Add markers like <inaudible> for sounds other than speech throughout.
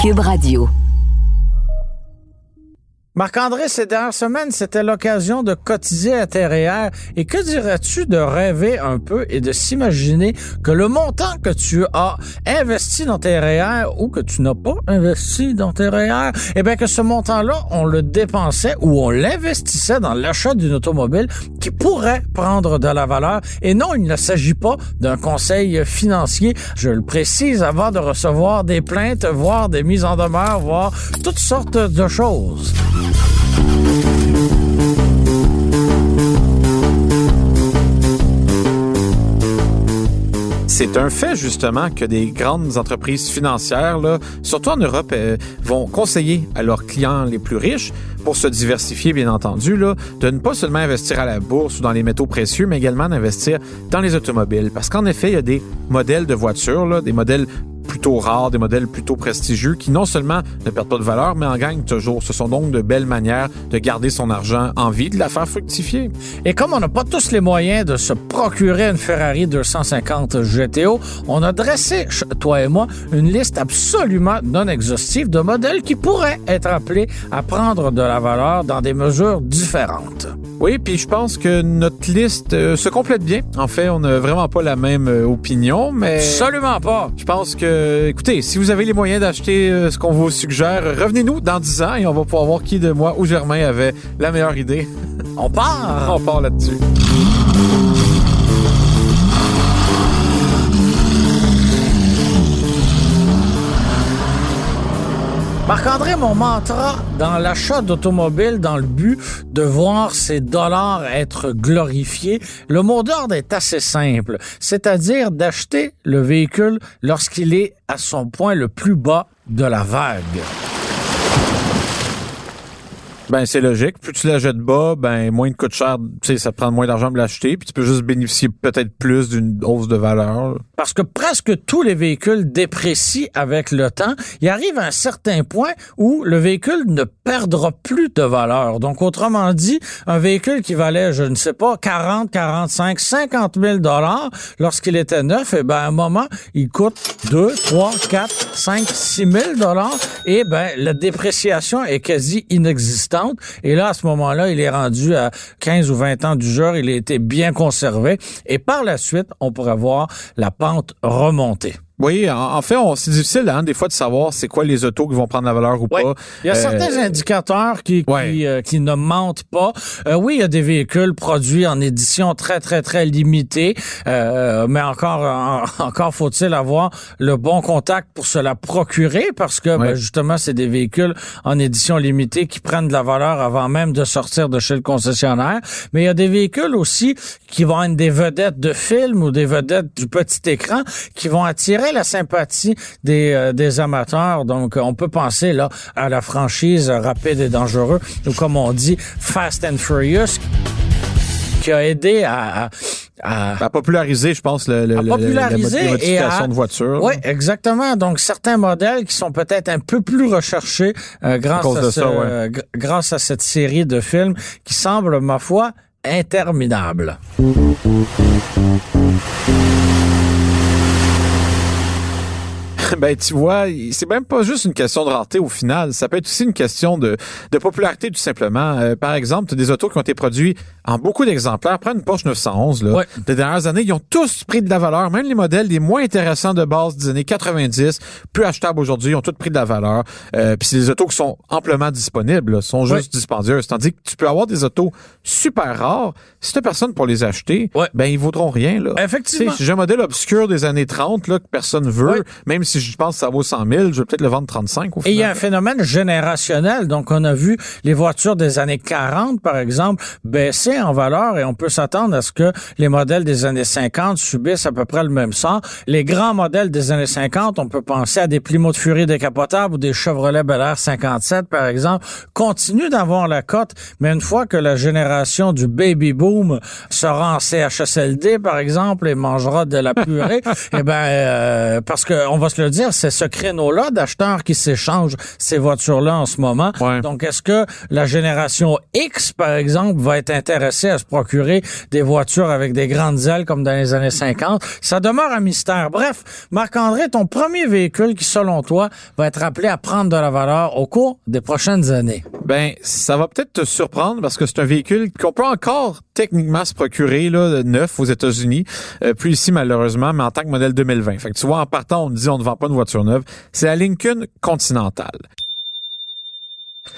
Cube Radio. Marc-André, ces dernières semaines, c'était l'occasion de cotiser à TRR. Et que dirais-tu de rêver un peu et de s'imaginer que le montant que tu as investi dans TRR ou que tu n'as pas investi dans TRR, eh bien que ce montant-là, on le dépensait ou on l'investissait dans l'achat d'une automobile qui pourrait prendre de la valeur. Et non, il ne s'agit pas d'un conseil financier. Je le précise avant de recevoir des plaintes, voire des mises en demeure, voire toutes sortes de choses. C'est un fait justement que des grandes entreprises financières, surtout en Europe, euh, vont conseiller à leurs clients les plus riches, pour se diversifier bien entendu, de ne pas seulement investir à la bourse ou dans les métaux précieux, mais également d'investir dans les automobiles. Parce qu'en effet, il y a des modèles de voitures, des modèles plutôt rares, des modèles plutôt prestigieux qui non seulement ne perdent pas de valeur, mais en gagnent toujours. Ce sont donc de belles manières de garder son argent en vie, de la faire fructifier. Et comme on n'a pas tous les moyens de se procurer une Ferrari 250 GTO, on a dressé, toi et moi, une liste absolument non exhaustive de modèles qui pourraient être appelés à prendre de la valeur dans des mesures différentes. Oui, puis je pense que notre liste euh, se complète bien. En fait, on n'a vraiment pas la même euh, opinion, mais... Absolument pas. Je pense que, écoutez, si vous avez les moyens d'acheter euh, ce qu'on vous suggère, revenez-nous dans 10 ans et on va pouvoir voir qui de moi ou Germain avait la meilleure idée. On part! <laughs> on part là-dessus. Marc-André, mon mantra dans l'achat d'automobile, dans le but de voir ces dollars être glorifiés, le mot d'ordre est assez simple, c'est-à-dire d'acheter le véhicule lorsqu'il est à son point le plus bas de la vague. Ben c'est logique. Plus tu l'achètes bas, ben moins il coûte cher. Tu sais, ça te prend moins d'argent de l'acheter, puis tu peux juste bénéficier peut-être plus d'une hausse de valeur. Parce que presque tous les véhicules déprécient avec le temps. Il arrive à un certain point où le véhicule ne perdra plus de valeur. Donc autrement dit, un véhicule qui valait, je ne sais pas, 40, 45, 50 000 dollars lorsqu'il était neuf, et eh ben à un moment, il coûte 2, 3, 4, 5, 6 000 dollars, et ben la dépréciation est quasi inexistante. Et là, à ce moment-là, il est rendu à 15 ou 20 ans du jour. Il a été bien conservé. Et par la suite, on pourrait voir la pente remonter. Oui, en, fait, c'est difficile hein, des fois de savoir c'est quoi les autos qui vont prendre la valeur ou pas. Il y a certains euh, indicateurs qui qui, euh, qui, ne mentent pas. Euh, oui, il y a des véhicules produits en édition très très très limitée, mais encore <laughs> encore faut-il avoir le bon contact pour se la procurer parce que ben, justement c'est des véhicules en édition limitée qui prennent de la valeur avant même de sortir de chez le concessionnaire. Mais il y a des véhicules aussi qui vont être des vedettes de films ou des vedettes du petit écran qui vont attirer la sympathie des, euh, des amateurs. Donc, on peut penser là à la franchise Rapide et Dangereux, ou comme on dit, Fast and Furious, qui a aidé à, à, populariser, je pense, le, le, à populariser la, à, de voiture. Oui, exactement. Donc, certains modèles qui sont peut-être un peu plus recherchés euh, grâce, à, ce, grâce à cette série de films qui semble, ma foi, interminable. <laughs> ben tu vois, c'est même pas juste une question de rareté au final, ça peut être aussi une question de, de popularité tout simplement. Euh, par exemple, des autos qui ont été produits en beaucoup d'exemplaires. Prends une Porsche 911 là. Des dernières années, ils ont tous pris de la valeur, même les modèles les moins intéressants de base des années 90, plus achetables aujourd'hui, ont tous pris de la valeur. Euh, puis c'est des autos qui sont amplement disponibles, sont juste dispendieuses. Tandis que tu peux avoir des autos super rares, si t'as personne pour les acheter, ben ils vaudront rien là. Effectivement. Si j'ai un modèle obscur des années 30 là que personne veut, même si je pense que ça vaut 100 000, je vais peut-être le vendre 35 au final. Et il y a un phénomène générationnel. Donc, on a vu les voitures des années 40, par exemple, baisser en valeur et on peut s'attendre à ce que les modèles des années 50 subissent à peu près le même sort. Les grands modèles des années 50, on peut penser à des Plymouth Fury décapotables ou des Chevrolet Bel Air 57, par exemple, continuent d'avoir la cote, mais une fois que la génération du baby boom sera en CHSLD, par exemple, et mangera de la purée, <laughs> eh ben, euh, parce qu'on va se le dire, c'est ce créneau-là d'acheteurs qui s'échangent ces voitures-là en ce moment. Donc, est-ce que la génération X, par exemple, va être intéressée à se procurer des voitures avec des grandes ailes comme dans les années 50? Ça demeure un mystère. Bref, Marc-André, ton premier véhicule qui, selon toi, va être appelé à prendre de la valeur au cours des prochaines années? Ben, ça va peut-être te surprendre parce que c'est un véhicule qu'on peut encore techniquement se procurer là, neuf aux États-Unis, euh, plus ici malheureusement, mais en tant que modèle 2020. Fait que tu vois, en partant, on dit on ne vend pas une voiture neuve. C'est la Lincoln Continental.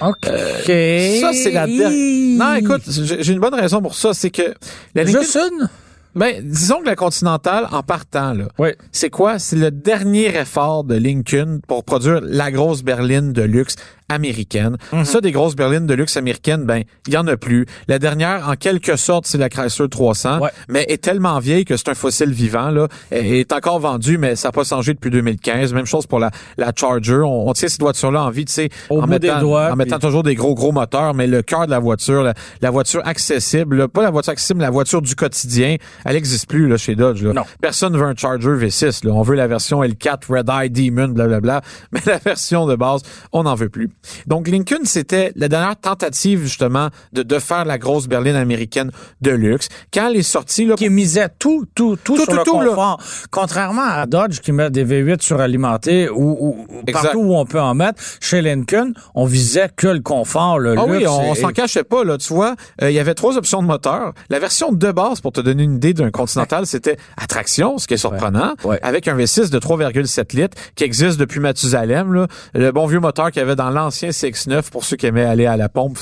OK. Euh, ça, c'est la dernière. Non, écoute, j'ai une bonne raison pour ça. C'est que la. Juste une? Ben, disons que la Continental, en partant, là, oui. c'est quoi? C'est le dernier effort de Lincoln pour produire la grosse berline de luxe américaine. Mhm. Ça, des grosses berlines de luxe américaines, ben, il y en a plus. La dernière, en quelque sorte, c'est la Chrysler 300, mais est tellement vieille que c'est un fossile vivant, là. Elle est encore vendue, mais ça n'a pas changé depuis 2015. Même chose pour la, la Charger. On, on tient cette voiture-là en vie, tu sais, en, mettant, en mettant toujours des gros, gros moteurs, mais le cœur de la voiture, la, voiture accessible, pas la voiture accessible, la voiture du quotidien, elle n'existe plus, là, chez Dodge, là. Non. Personne veut un Charger V6, là. On veut la version L4, Red Eye, Demon, blablabla. <laughs> Mais la version de base, on n'en veut plus. Donc Lincoln, c'était la dernière tentative justement de, de faire la grosse berline américaine de luxe. Quand elle est sortie, là, qui misait tout, tout, tout, sur le confort. Contrairement à Dodge qui met des V8 suralimentés ou, ou partout où on peut en mettre, chez Lincoln, on visait que le confort, le ah luxe. Oui, on, s'en cachait pas là. Tu vois, euh, il y avait trois options de moteur. La version de base, pour te donner une idée d'un Continental, c'était attraction, ce qui est surprenant, avec un V6 de 3,7 litres qui existe depuis Mathusalem. Là. Le bon vieux moteur qu'il y avait dans l'ancien ancien CX9 pour ceux qui aimaient aller à la pompe,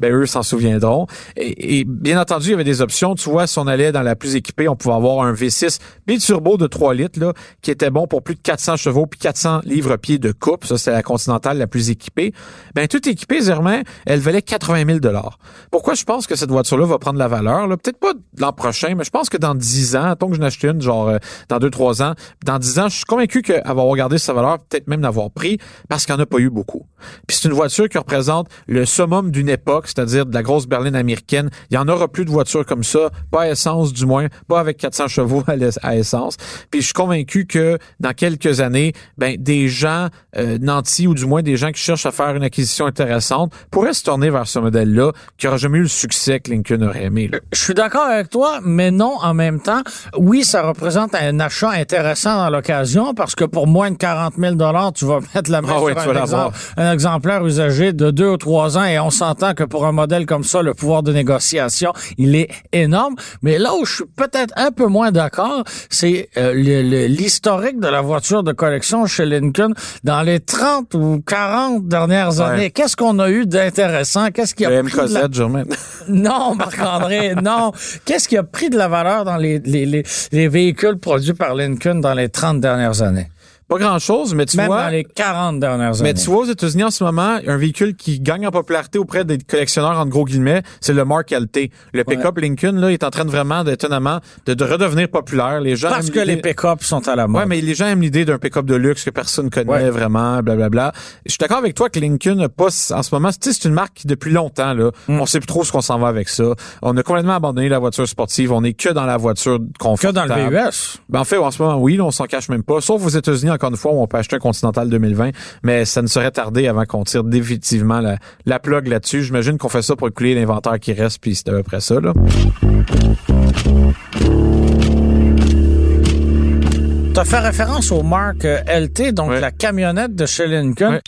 ben eux s'en souviendront. Et, bien entendu, il y avait des options. Tu vois, si on allait dans la plus équipée, on pouvait avoir un V6 biturbo de 3 litres là, qui était bon pour plus de 400 chevaux puis 400 livres-pieds de coupe. Ça, c'est la Continentale la plus équipée. Ben tout équipé, Zermain, elle valait 80 000 dollars. Pourquoi je pense que cette voiture-là va prendre la valeur? Peut-être pas l'an prochain, mais je pense que dans 10 ans, tant que je n'achète une, genre euh, dans 2-3 ans, dans 10 ans, je suis convaincu qu'elle va regardé sa valeur, peut-être même d'avoir pris, parce qu'il n'y en a pas eu beaucoup c'est une voiture qui représente le summum d'une époque, c'est-à-dire de la grosse berline américaine. Il y en aura plus de voitures comme ça, pas à essence du moins, pas avec 400 chevaux <laughs> à essence. Puis je suis convaincu que dans quelques années, ben des gens euh, nantis ou du moins des gens qui cherchent à faire une acquisition intéressante pourraient se tourner vers ce modèle-là qui aura jamais eu le succès que Lincoln aurait aimé. Je suis d'accord avec toi, mais non en même temps. Oui, ça représente un achat intéressant dans l'occasion parce que pour moins de 40 000 dollars, tu vas <laughs> mettre la main ah sur oui, un, un exemplaire usagé de deux ou trois ans et on s'entend que pour un modèle comme ça, le pouvoir de négociation, il est énorme. Mais là où je suis peut-être un peu moins d'accord, c'est euh, l'historique de la voiture de collection chez Lincoln dans les 30 ou 40 dernières années. Qu'est-ce qu'on a eu d'intéressant? Qu'est-ce qui a pris de la... <laughs> Non, Marc-André, non. Qu'est-ce qui a pris de la valeur dans les, les, les, les véhicules produits par Lincoln dans les 30 dernières années? Pas grand-chose, mais tu Même vois... dans les 40 dernières années. Mais tu vois, aux États-Unis, en ce moment, un véhicule qui gagne en popularité auprès des collectionneurs, en gros guillemets, c'est le Mark LT. Le pick-up Lincoln, là, est en train de vraiment, d'étonnamment, de, de, redevenir populaire. Les gens Parce que les pick-up sont à la mode. Ouais, mais les gens aiment l'idée d'un pick-up de luxe que personne connaît vraiment, blablabla. Bla, bla. Je suis d'accord avec toi que Lincoln n'a pas, en ce moment, c'est une marque qui, depuis longtemps, là, mm. on sait plus trop ce qu'on s'en va avec ça. On a complètement abandonné la voiture sportive. On est que dans la voiture confortable. Que dans le VUS. Ben, en fait, en ce moment, oui, là, on s'en cache même pas. Sauf aux États-Unis, encore une fois, où on peut acheter Continental 2020, mais ça ne serait tardé avant qu'on tire définitivement la, la plug là-dessus. J'imagine qu'on fait ça pour écouler l'inventaire qui reste, puis c'est à peu près ça. Là. Tu as fait référence au Mark LT, donc la camionnette de chez Lincoln.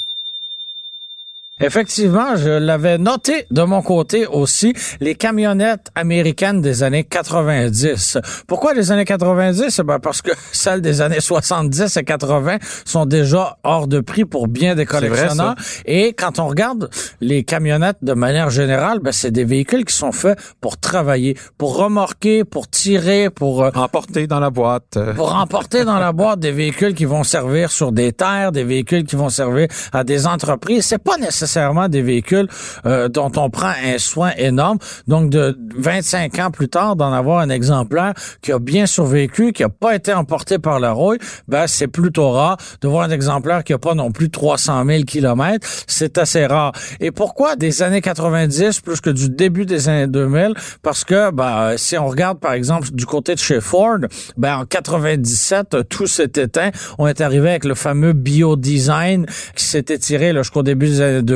Effectivement, je l'avais noté de mon côté aussi, les camionnettes américaines des années 90. Pourquoi les années 90? Ben parce que <laughs> celles des années 70 et 80 sont déjà hors de prix pour bien des collectionneurs. et quand on regarde les camionnettes de manière générale, ben c'est des véhicules qui sont faits pour travailler, pour remorquer, pour tirer, pour... Euh, emporter dans la boîte. Pour emporter dans la boîte des véhicules qui vont servir sur des terres, des véhicules qui vont servir à des entreprises. C'est pas nécessaire des véhicules euh, dont on prend un soin énorme. Donc, de 25 ans plus tard, d'en avoir un exemplaire qui a bien survécu, qui a pas été emporté par la rouille, ben, c'est plutôt rare. De voir un exemplaire qui a pas non plus 300 000 kilomètres, c'est assez rare. Et pourquoi des années 90 plus que du début des années 2000? Parce que, ben, si on regarde, par exemple, du côté de chez Ford, ben, en 97, tout s'est éteint. On est arrivé avec le fameux bio-design qui s'était tiré jusqu'au début des années 2000.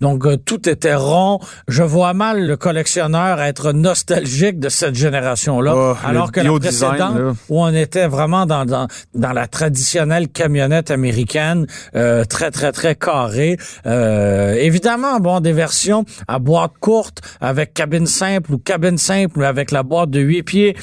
Donc, euh, tout était rond. Je vois mal le collectionneur être nostalgique de cette génération-là. Oh, alors que la précédente, là. où on était vraiment dans, dans, dans la traditionnelle camionnette américaine, euh, très, très, très carrée. Euh, évidemment, bon, des versions à boîte courte, avec cabine simple ou cabine simple, mais avec la boîte de 8 pieds.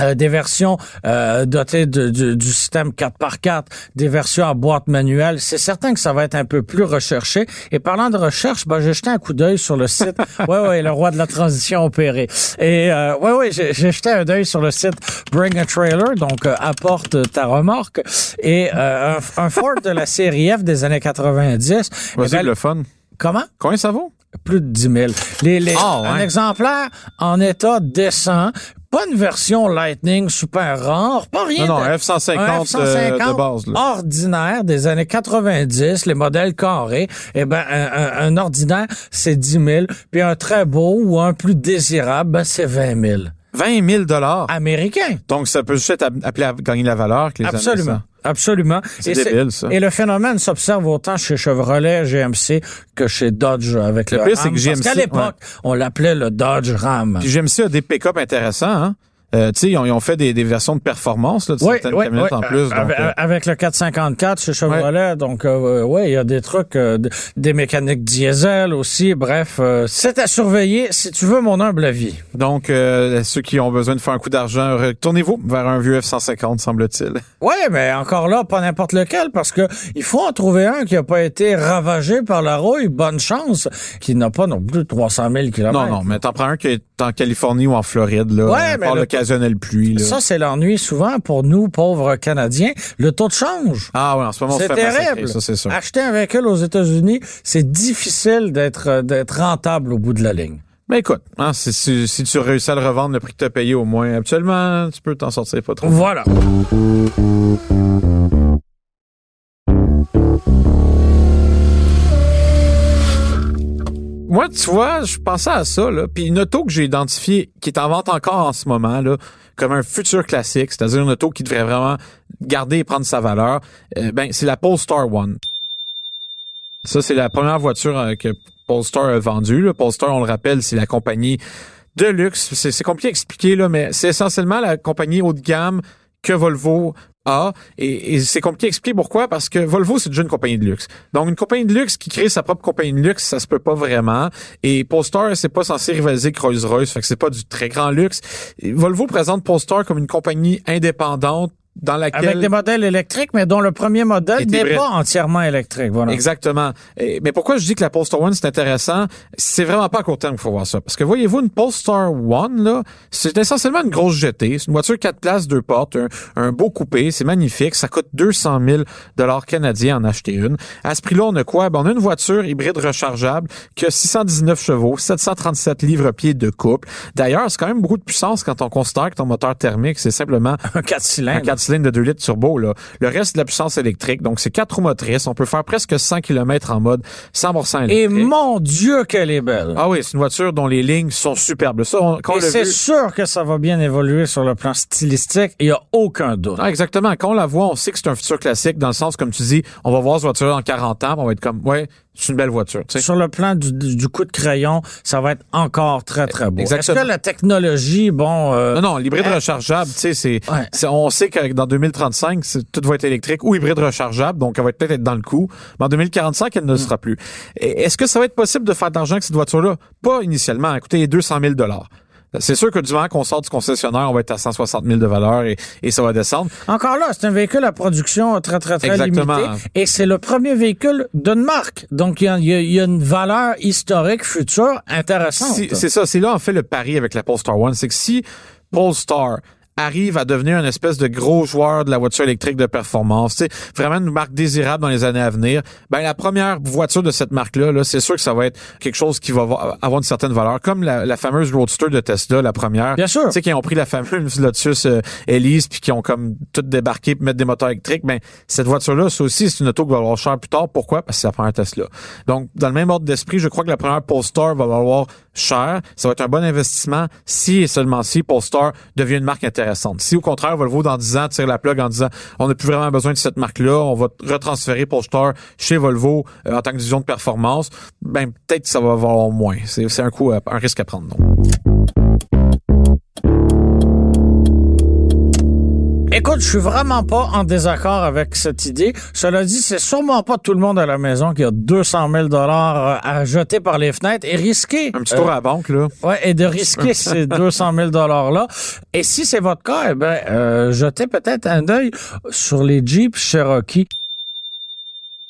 Euh, des versions euh, dotées de- du- du système 4x4, des versions à boîte manuelle. C'est certain que ça va être un peu plus recherché. Et parlant de recherche, ben, j'ai jeté un coup d'œil sur le site. <laughs> ouais, ouais, le roi de la transition opérée. Et euh, ouais, ouais, j'ai j'ai jeté un œil sur le site Bring a Trailer, donc euh, apporte ta remorque. Et euh, un, un Ford de la série F des années 90. eh Vas-y, ben, le fun. comment? Combien ça vaut? plus de 10 000. Les, les, ouais. Un exemplaire en état décent, pas une version Lightning super rare, pas rien Non, non, de... F-150 un euh, F-150 de base. Là. ordinaire des années 90, les modèles carrés, eh ben un, un- un ordinaire, c'est 10 000, puis un très beau ou un plus désirable, ben, c'est 20 000. 20 000 dollars. Américain. Donc, ça peut juste être appelé à gagner la valeur que les Absolument. Absolument. C'est Et débile, ça. Et le phénomène s'observe autant chez Chevrolet, GMC que chez Dodge avec le, Le pire, Ram. que Parce GMC qu'à l'époque, on l'appelait le Dodge Ram. Puis GMC a des pick-up intéressants, hein? Euh, tu sais, ils ont, ils ont fait des, des versions de performance, là, de certaines camionnettes en plus. donc, avec, euh, avec le 454 chez Chevrolet, donc euh, ouais, il y a des trucs, euh, des mécaniques diesel aussi. Bref, euh, c'est à surveiller si tu veux mon humble avis. donc euh, ceux qui ont besoin de faire un coup d'argent, retournez-vous vers un vieux F-150, semble-t-il. Ouais, mais encore là, pas n'importe lequel, parce que il faut en trouver un qui a pas été ravagé par la rouille. Bonne chance, qui n'a pas non plus 300 000 km. Non, non, mais t'en prends un qui est en Californie ou en Floride, là, Ouais, mais le- l'occasionnelle pluie. Là. Ça, c'est l'ennui souvent pour nous, pauvres Canadiens. Le taux de change. ah ouais, en ce moment, C'est terrible. ça. Acheter un véhicule aux États-Unis, c'est difficile d'être euh, d'être rentable au bout de la ligne. Mais écoute, hein, si, si, si tu réussis à le revendre le prix que tu as payé au moins, habituellement, tu peux t'en sortir pas trop. Voilà. Moi, tu vois, je pensais à ça, là. Puis une auto que j'ai identifiée, qui est en vente encore en ce moment, là, comme un futur classique, c'est-à-dire une auto qui devrait vraiment garder et prendre sa valeur, euh, ben, c'est la Polestar One. Ça, c'est la première voiture euh, que Polestar a vendue. Là. Polestar, on le rappelle, c'est la compagnie de luxe. C'est compliqué à expliquer, là, mais c'est essentiellement la compagnie haut de gamme que Volvo Et, et c'est compliqué à expliquer pourquoi, parce que Volvo, c'est déjà une compagnie de luxe. Donc, une compagnie de luxe qui crée sa propre compagnie de luxe, ça se peut pas vraiment. Et Polestar, c'est pas censé rivaliser Rolls-Royce, fait que c'est pas du très grand luxe. Volvo présente Polestar comme une compagnie indépendante dans laquelle... Avec des modèles électriques, mais dont le premier modèle Est n'est pas entièrement électrique. Voilà. Exactement. Et- mais pourquoi je dis que la Polestar One, c'est intéressant? C'est vraiment pas à court terme qu'il faut voir ça. Parce que voyez-vous, une Polestar One, là, c'est essentiellement une grosse jetée. C'est une voiture quatre places, deux portes, un, un beau coupé. C'est magnifique. Ça coûte 200 000 dollars canadiens en acheter une. À ce prix-là, on a quoi? Ben, on a une voiture hybride rechargeable qui a 619 chevaux, 737 livres-pieds de couple. D'ailleurs, c'est quand même beaucoup de puissance quand on considère que ton moteur thermique, c'est simplement Un 4 un cylindres. 4 cylindres de 2 litres turbo. Là. Le reste, de la puissance électrique. Donc, c'est quatre roues motrices. On peut faire presque 100 km en mode 100% Et électrique. mon Dieu, qu'elle est belle. Ah oui, c'est une voiture dont les lignes sont superbes. Ça, on, quand on Et c'est vu... sûr que ça va bien évoluer sur le plan stylistique. Il n'y a aucun doute. Ah, exactement. Quand on la voit, on sait que c'est un futur classique dans le sens, comme tu dis, on va voir cette voiture dans 40 ans, on va être comme, ouais, c'est une belle voiture. Tu sais. Sur le plan du, du- coup de crayon, ça va être encore très, très beau. Est-ce Exactement. que la technologie, bon... euh, Non, non, l'hybride rechargeable, tu sais, c'est, Ouais. c'est- on sait que dans 2035, c'est- tout va être électrique ou hybride rechargeable, donc elle va peut-être être dans le coup. Mais en 2045, elle ne le sera plus. Et Est-ce que ça va être possible de faire de l'argent avec cette voiture-là? Pas initialement. Écoutez, 200 000 C'est sûr que du moment qu'on sort du concessionnaire, on va être à 160 000 de valeur et, et ça va descendre. Encore là, c'est un véhicule à production très, très, très Exactement. limitée. Et c'est le premier véhicule d'une marque. Donc, il y a, y une valeur historique future intéressante. Si- C'est ça, c'est là en fait le pari avec la Polestar One, c'est que si Polestar arrive à devenir une espèce de gros joueur de la voiture électrique de performance, sais, vraiment une marque désirable dans les années à venir, ben la première voiture de cette marque-là, -là, c'est sûr que ça va être quelque chose qui va avoir une certaine valeur, comme la, fameuse Roadster de Tesla, la première. Bien sûr. Tu sais, qui ont pris la fameuse <laughs> Lotus euh, Elise puis qui ont comme tout débarqué pour mettre des moteurs électriques, ben cette voiture-là, ça aussi, c'est une auto qui va valoir cher plus tard. Pourquoi? Parce que c'est la première Tesla. Donc, dans le même ordre d'esprit, je crois que la première Polestar va valoir cher. Ça va être un bon investissement si et seulement si Polestar devient une marque intéressante. Si au contraire, Volvo dans 10 ans tire la plug en disant on n'a plus vraiment besoin de cette marque-là, on va retransférer Polestar chez Volvo euh, en tant que division de performance, ben peut-être que ça va valoir moins. C'est coup, un risque à prendre. Écoute, je suis vraiment pas en désaccord avec cette idée. Cela dit, c'est sûrement pas tout le monde à la maison qui a 200 000 dollars à jeter par les fenêtres et risquer. Un petit tour à la banque, là. Ouais, et de risquer <laughs> ces 200 000 dollars-là. Et si c'est votre cas, eh ben, euh, jetez peut-être un œil sur les Jeep Cherokee.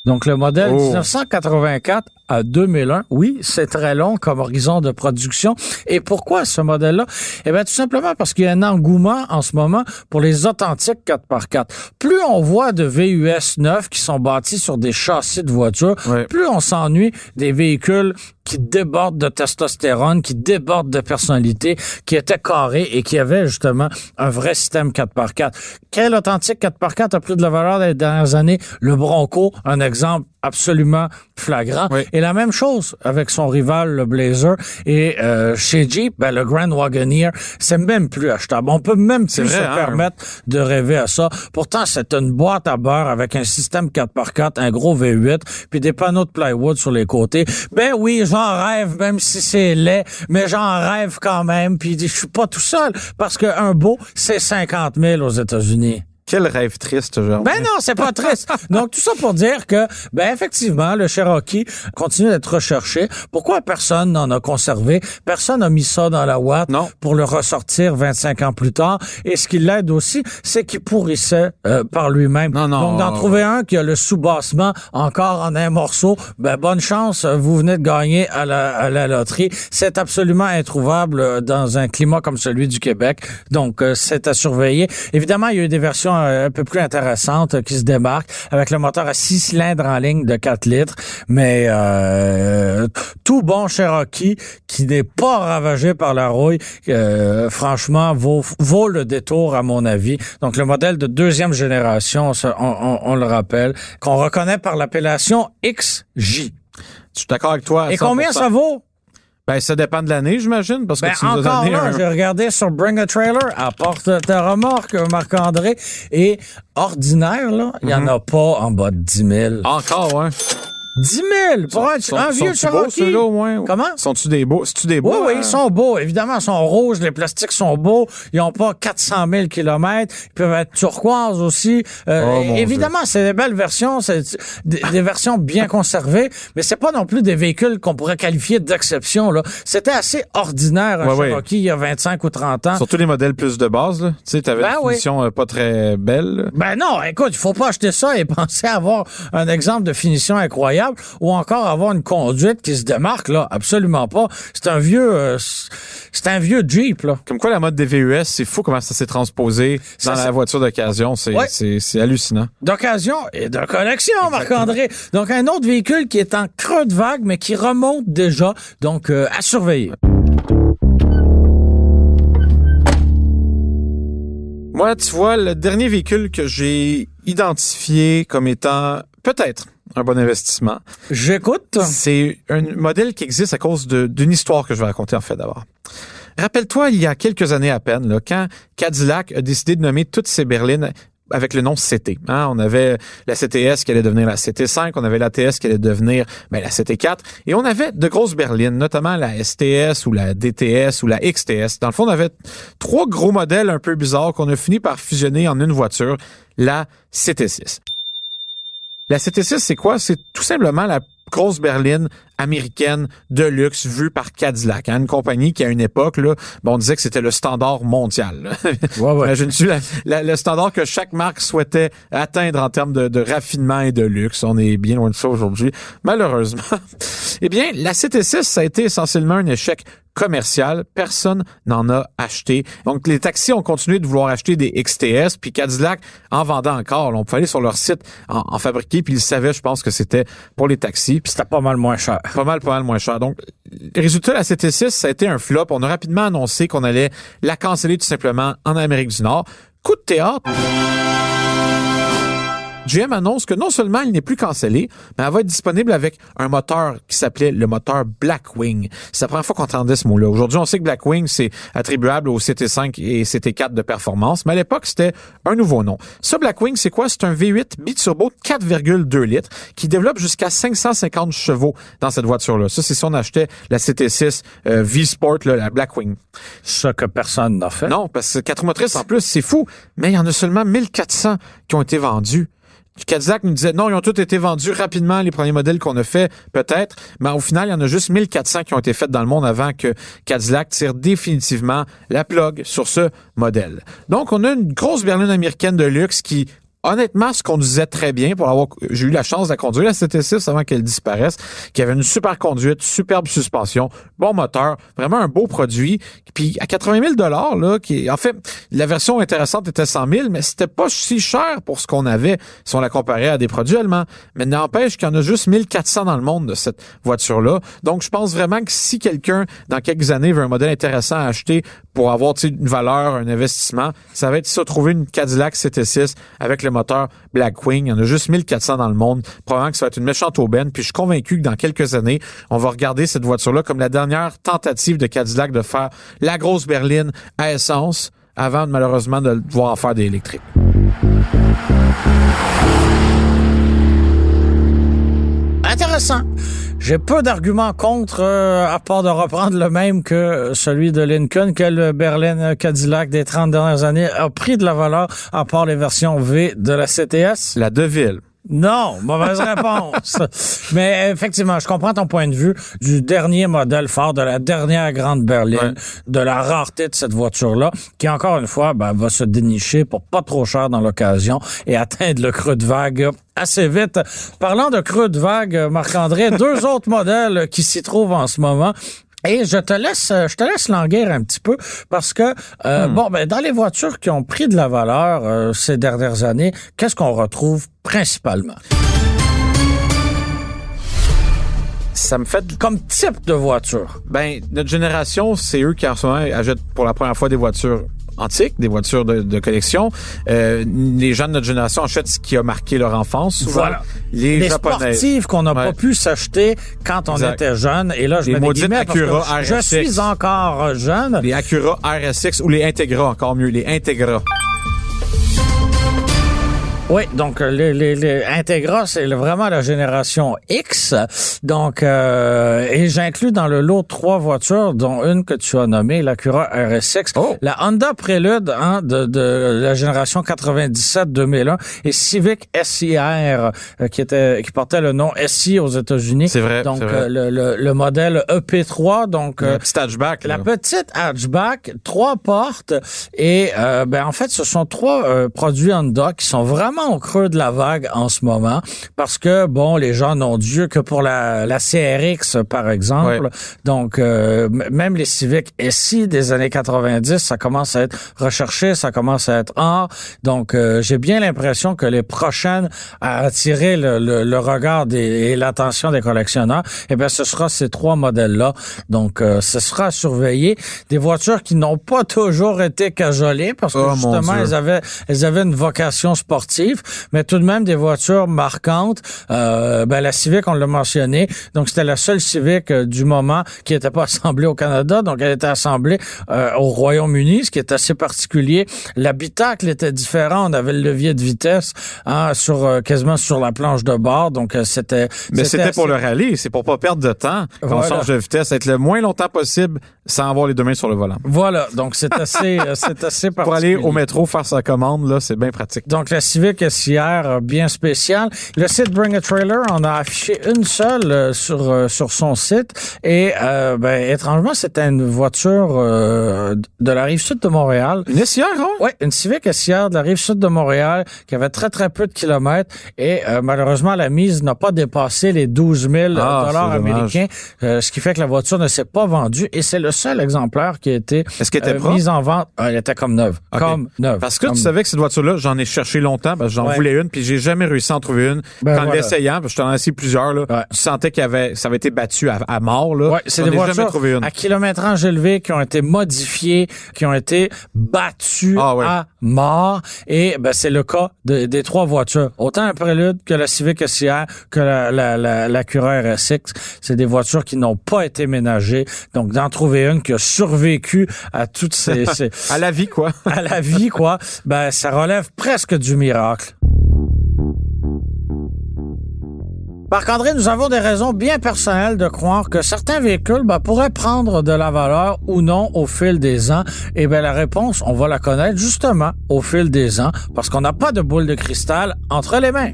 Donc, le modèle 1984 à 2001. Oui, c'est très long comme horizon de production. Et pourquoi ce modèle-là? Eh bien, tout simplement parce qu'il y a un engouement en ce moment pour les authentiques 4x4. Plus on voit de VUS neufs qui sont bâtis sur des châssis de voitures, plus on s'ennuie des véhicules qui débordent de testostérone, qui débordent de personnalité, qui étaient carrés et qui avaient justement un vrai système 4x4. Quel authentique 4x4 a pris de la valeur les dernières années? Le Bronco, un exemple absolument flagrant. Et la même chose avec son rival, le Blazer. Et euh, chez Jeep, ben, le Grand Wagoneer, c'est même plus achetable. On peut même plus se hein? permettre de rêver à ça. Pourtant, c'est une boîte à beurre avec un système 4x4, un gros V8, puis des panneaux de plywood sur les côtés. Ben oui, j'en rêve, même si c'est laid, mais j'en rêve quand même. Puis je suis pas tout seul, parce qu'un beau, c'est 50 000 aux États-Unis. Quel rêve triste, genre. Ben non, c'est pas triste. Donc, tout ça pour dire que, ben effectivement, le Cherokee continue d'être recherché. Pourquoi personne n'en a conservé? Personne n'a mis ça dans la Watt non. pour le ressortir 25 ans plus tard. Et ce qui l'aide aussi, c'est qu'il pourrissait euh, par lui-même. Non, non. Donc, d'en trouver un qui a le sous-bassement encore en un morceau, ben bonne chance, vous venez de gagner à la, à la loterie. C'est absolument introuvable euh, dans un climat comme celui du Québec. Donc, euh, c'est à surveiller. Évidemment, il y a eu des versions un peu plus intéressante qui se démarque avec le moteur à six cylindres en ligne de 4 litres. Mais euh, tout bon Cherokee qui n'est pas ravagé par la rouille, euh, franchement, vaut, vaut le détour à mon avis. Donc le modèle de deuxième génération, on, le rappelle, qu'on reconnaît par l'appellation XJ. Je suis d'accord avec toi. Et combien ça vaut? Ben, ça dépend de l'année, j'imagine, parce que ben, tu nous encore as là, j'ai regardé sur Bring a Trailer, apporte ta remorque, Marc-André, et ordinaire, là, il n'y en mhm. a pas en bas de 10 000. Encore, hein? 10 000 pour un, un vieux Cherokee. Beaux, au moins? Comment? Sont-tu des beaux? tu des beaux? Oui, oui, ils sont beaux. Évidemment, ils sont rouges, les plastiques sont beaux. Ils n'ont pas 400 000 kilomètres. Ils peuvent être turquoise aussi. Euh, oh, évidemment, c'est des belles versions, c'est des, versions bien conservées, mais c'est pas non plus des véhicules qu'on pourrait qualifier d'exception. Là, C'était assez ordinaire, un Cherokee, il y a 25 ou 30 ans. Surtout les modèles plus de base. Là. Tu sais, t'avais ben une finition euh, pas très belle. Ben non, écoute, il faut pas acheter ça et <laughs> penser avoir un exemple de finition incroyable ou encore avoir une conduite qui se démarque là, absolument pas. C'est un vieux euh, c'est un vieux Jeep là. Comme quoi la mode des VUS, c'est fou comment ça s'est transposé dans la voiture d'occasion, c'est hallucinant. D'occasion et de collection Marc-André. Donc un autre véhicule qui est en creux de vague mais qui remonte déjà. Donc euh, à surveiller. Moi, tu vois, le dernier véhicule que j'ai identifié comme étant peut-être un bon investissement. J'écoute. C'est un modèle qui existe à cause d'une histoire que je vais raconter en fait d'abord. Rappelle-toi, il y a quelques années à peine, là, quand Cadillac a décidé de nommer toutes ses berlines avec le nom CT. Hein? On avait la CTS qui allait devenir la CT5, on avait la TS qui allait devenir ben, la CT4, et on avait de grosses berlines, notamment la STS ou la DTS ou la XTS. Dans le fond, on avait trois gros modèles un peu bizarres qu'on a fini par fusionner en une voiture, la CT6. La CT6, c'est quoi? C'est tout simplement la grosse berline américaine de luxe vue par Cadillac, hein, une compagnie qui à une époque là, bon, on disait que c'était le standard mondial. Ouais, ouais. Je suis le standard que chaque marque souhaitait atteindre en termes de, de, raffinement et de luxe? On est bien loin de ça aujourd'hui, malheureusement. <laughs> eh bien, la CT6 ça a été essentiellement un échec commercial. Personne n'en a acheté. Donc, les taxis ont continué de vouloir acheter des XTS, puis Cadillac en vendant encore. on pouvait aller sur leur site en, fabriquer, puis ils savaient, je pense, que c'était pour les taxis. Puis c'était pas mal moins cher. Pas mal, pas mal moins cher. Donc, résultat, la CT6, ça a été un flop. On a rapidement annoncé qu'on allait la canceller tout simplement en Amérique du Nord. Coup de théâtre. GM annonce que non seulement il n'est plus cancellé, mais elle va être disponible avec un moteur qui s'appelait le moteur Blackwing. C'est la première fois qu'on entendait ce mot-là. Aujourd'hui, on sait que Blackwing, c'est attribuable au CT5 et CT4 de performance, mais à l'époque, c'était un nouveau nom. Ce Blackwing, c'est quoi? C'est un V8 biturbo 4,2 litres qui développe jusqu'à 550 chevaux dans cette voiture-là. Ça, c'est si on achetait la CT6 euh, V-Sport, la Blackwing. Ce que personne n'a fait. Non, parce que quatre motrices en plus, c'est fou, mais il y en a seulement 1400 qui ont été vendus. Cadillac nous disait non, ils ont tous été vendus rapidement, les premiers modèles qu'on a fait, peut-être, mais au final, il y en a juste 1400 qui ont été faits dans le monde avant que Cadillac tire définitivement la plug sur ce modèle. Donc, on a une grosse berline américaine de luxe qui honnêtement, ce qu'on disait très bien pour avoir, j'ai eu la chance de la conduire la CT6 avant qu'elle disparaisse, qui avait une super conduite, superbe suspension, bon moteur, vraiment un beau produit. Puis à 80 000 dollars là, qui, en fait, la version intéressante était 100 000, mais c'était pas si cher pour ce qu'on avait si on la comparait à des produits allemands. Mais n'empêche qu'il y en a juste 1400 dans le monde de cette voiture-là. Donc, je pense vraiment que si quelqu'un, dans quelques années, veut un modèle intéressant à acheter pour avoir une valeur, un investissement, ça va être ça, trouver une Cadillac CT6 avec le moteur Blackwing. Il y en a juste 1400 dans le monde. Probablement que ça va être une méchante aubaine. Puis je suis convaincu que dans quelques années, on va regarder cette voiture-là comme la dernière tentative de Cadillac de faire la grosse berline à essence avant malheureusement de devoir en faire des électriques. Intéressant. J'ai peu d'arguments contre, euh, à part de reprendre le même que celui de Lincoln, que le Berlin Cadillac des 30 dernières années a pris de la valeur, à part les versions V de la CTS. La Deville. Non, mauvaise réponse. <laughs> Mais effectivement, je comprends ton point de vue du dernier modèle fort, de la dernière grande berline, de la rareté de cette voiture-là, qui encore une fois ben, va se dénicher pour pas trop cher dans l'occasion et atteindre le creux de vague assez vite. Parlant de creux de vague, Marc-André, deux <laughs> autres modèles qui s'y trouvent en ce moment. Et je te laisse, je te laisse languir un petit peu parce que euh, hmm. bon, ben dans les voitures qui ont pris de la valeur euh, ces dernières années, qu'est-ce qu'on retrouve principalement? Ça me fait comme type de voiture. Ben notre génération, c'est eux qui en ce moment achètent pour la première fois des voitures antiques, des voitures de, collection. Euh, les gens de notre génération achètent ce qui a marqué leur enfance. voilà. Les, les sportives qu'on n'a pas pu s'acheter quand on était jeune. Et là, je les me dis Acura RSX. je suis encore jeune. Les Acura RSX ou les Integra, encore mieux, les Integra. Oui, donc euh, les, les, les Integra, c'est vraiment la génération X. Donc, euh, et j'inclus dans le lot trois voitures, dont une que tu as nommée, l'Acura RSX, oh. la Honda Prelude hein, de, de la génération 97-2001 et Civic SIR euh, qui était qui portait le nom SI aux États-Unis. C'est vrai. Donc vrai. le, le, le, modèle EP3, donc la petite hatchback. La petite hatchback, trois portes et ben en fait, ce sont trois produits Honda qui sont vraiment au creux de la vague en ce moment parce que, bon, les gens n'ont Dieu que pour la, la CRX, par exemple. Donc, euh, même les Civic SI des années 90, ça commence à être recherché, ça commence à être rare. Donc, euh, j'ai bien l'impression que les prochaines à attirer le, le, regard des, et l'attention des collectionneurs, eh bien, ce sera ces trois modèles-là. Donc, euh, ce sera à surveiller. Des voitures qui n'ont pas toujours été cajolées parce que, oh, justement, elles avaient, elles avaient une vocation sportive mais tout de même des voitures marquantes. Euh, ben, la Civic, on l'a mentionné, donc c'était la seule Civic euh, du moment qui n'était pas <laughs> assemblée au Canada, donc elle était assemblée euh, au Royaume-Uni, ce qui est assez particulier. L'habitacle était différent, on avait le levier de vitesse hein, sur quasiment sur la planche de bord, donc c'était... Mais c'était pour le rallye, c'est pour pas perdre de temps quand on change de vitesse, être le moins longtemps possible sans avoir les deux mains sur le volant. Voilà, donc c'est assez, c'est assez particulier. <laughs> Pour aller au métro faire sa commande, là, c'est bien pratique. Donc la Civic caissière bien spéciale. Le site Bring a Trailer en a affiché une seule sur sur son site et ben, étrangement c'était une voiture de la rive sud de Montréal. Une SIR, hein? Oui, une Civic SIR de la rive sud de Montréal qui avait très très peu de kilomètres et malheureusement la mise n'a pas dépassé les 12 000 ah, dollars américains, ce qui fait que la voiture ne s'est pas vendue et c'est le seul exemplaire qui a été mis en vente. elle était comme neuve, comme neuve. Parce que tu savais que cette voiture-là, j'en ai cherché longtemps, parce j'en voulais une, puis j'ai jamais réussi à en trouver une. Ben en l'essayant, parce que je t'en ai essayé plusieurs, là, je sentais qu'il avait, ça avait été battu à, mort. Là. Ouais, c'est des voitures à kilométrage élevé qui ont été modifiées, qui ont été battues ah, à mort. Et ben, c'est le cas des trois voitures. Autant la Prélude que la Civic SIR, que la, la, la, la RSX. C'est des voitures qui n'ont pas été ménagées. Donc, d'en trouver une qui a survécu à toutes ces... <laughs> ces à la vie, quoi. <laughs> à la vie, quoi. Ben, ça relève presque du miracle. Marc-André, nous avons des raisons bien personnelles de croire que certains véhicules ben, pourraient prendre de la valeur ou non au fil des ans. Et bien la réponse, on va la connaître justement au fil des ans parce qu'on n'a pas de boule de cristal entre les mains.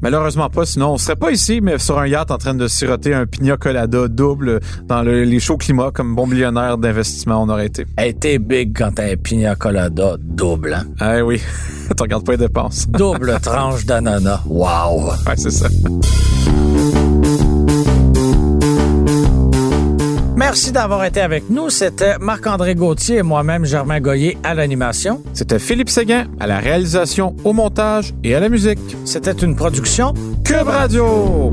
Malheureusement pas, sinon on serait pas ici, mais sur un yacht en train de siroter un pina colada double dans les chauds climats comme bon millionnaire d'investissement on aurait été. Hey, t'es big quand t'as un pina colada double, hein? Eh oui, <laughs> tu regardes pas les dépenses. double tranche d'ananas. Wow! Ouais, c'est ça. Merci d'avoir été avec nous. C'était Marc-André Gauthier et moi-même, Germain Goyer, à l'animation. C'était Philippe Séguin à la réalisation, au montage et à la musique. C'était une production Cube Radio.